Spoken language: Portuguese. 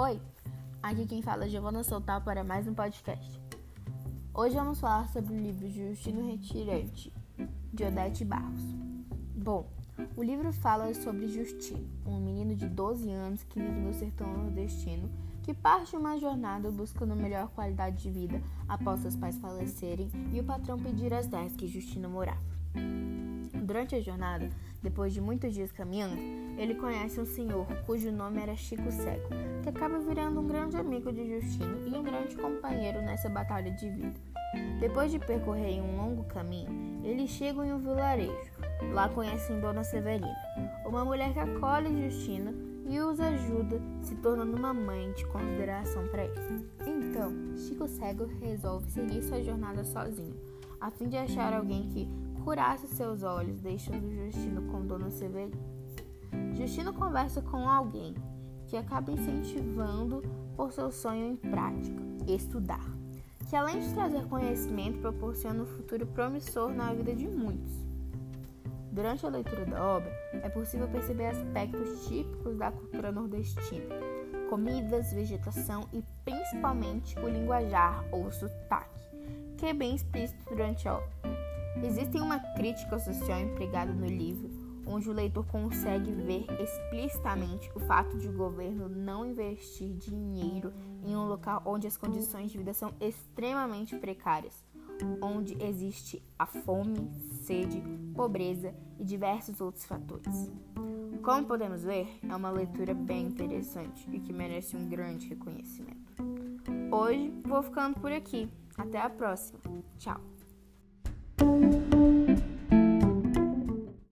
Oi, aqui quem fala é Giovana Soltal para mais um podcast. Hoje vamos falar sobre o livro Justino Retirante, de Odete Barros. Bom, o livro fala sobre Justino, um menino de 12 anos que vive no sertão nordestino, que parte uma jornada buscando melhor qualidade de vida após seus pais falecerem e o patrão pedir as terras que Justino morava. Durante a jornada, depois de muitos dias caminhando, ele conhece um senhor cujo nome era Chico Cego, que acaba virando um grande amigo de Justino e um grande companheiro nessa batalha de vida. Depois de percorrer um longo caminho, eles chegam em um vilarejo. Lá conhecem Dona Severina, uma mulher que acolhe Justino e os ajuda, se tornando uma mãe de consideração para ele. Então, Chico Cego resolve seguir sua jornada sozinho, a fim de achar alguém que curasse seus olhos, deixando Justino com Dona Severina. Justino conversa com alguém que acaba incentivando por seu sonho em prática, estudar, que além de trazer conhecimento, proporciona um futuro promissor na vida de muitos. Durante a leitura da obra, é possível perceber aspectos típicos da cultura nordestina, comidas, vegetação e principalmente o linguajar ou sotaque, que é bem explícito durante a obra. Existe uma crítica social empregada no livro, onde o leitor consegue ver explicitamente o fato de o governo não investir dinheiro em um local onde as condições de vida são extremamente precárias, onde existe a fome, sede, pobreza e diversos outros fatores. Como podemos ver, é uma leitura bem interessante e que merece um grande reconhecimento. Hoje vou ficando por aqui. Até a próxima. Tchau.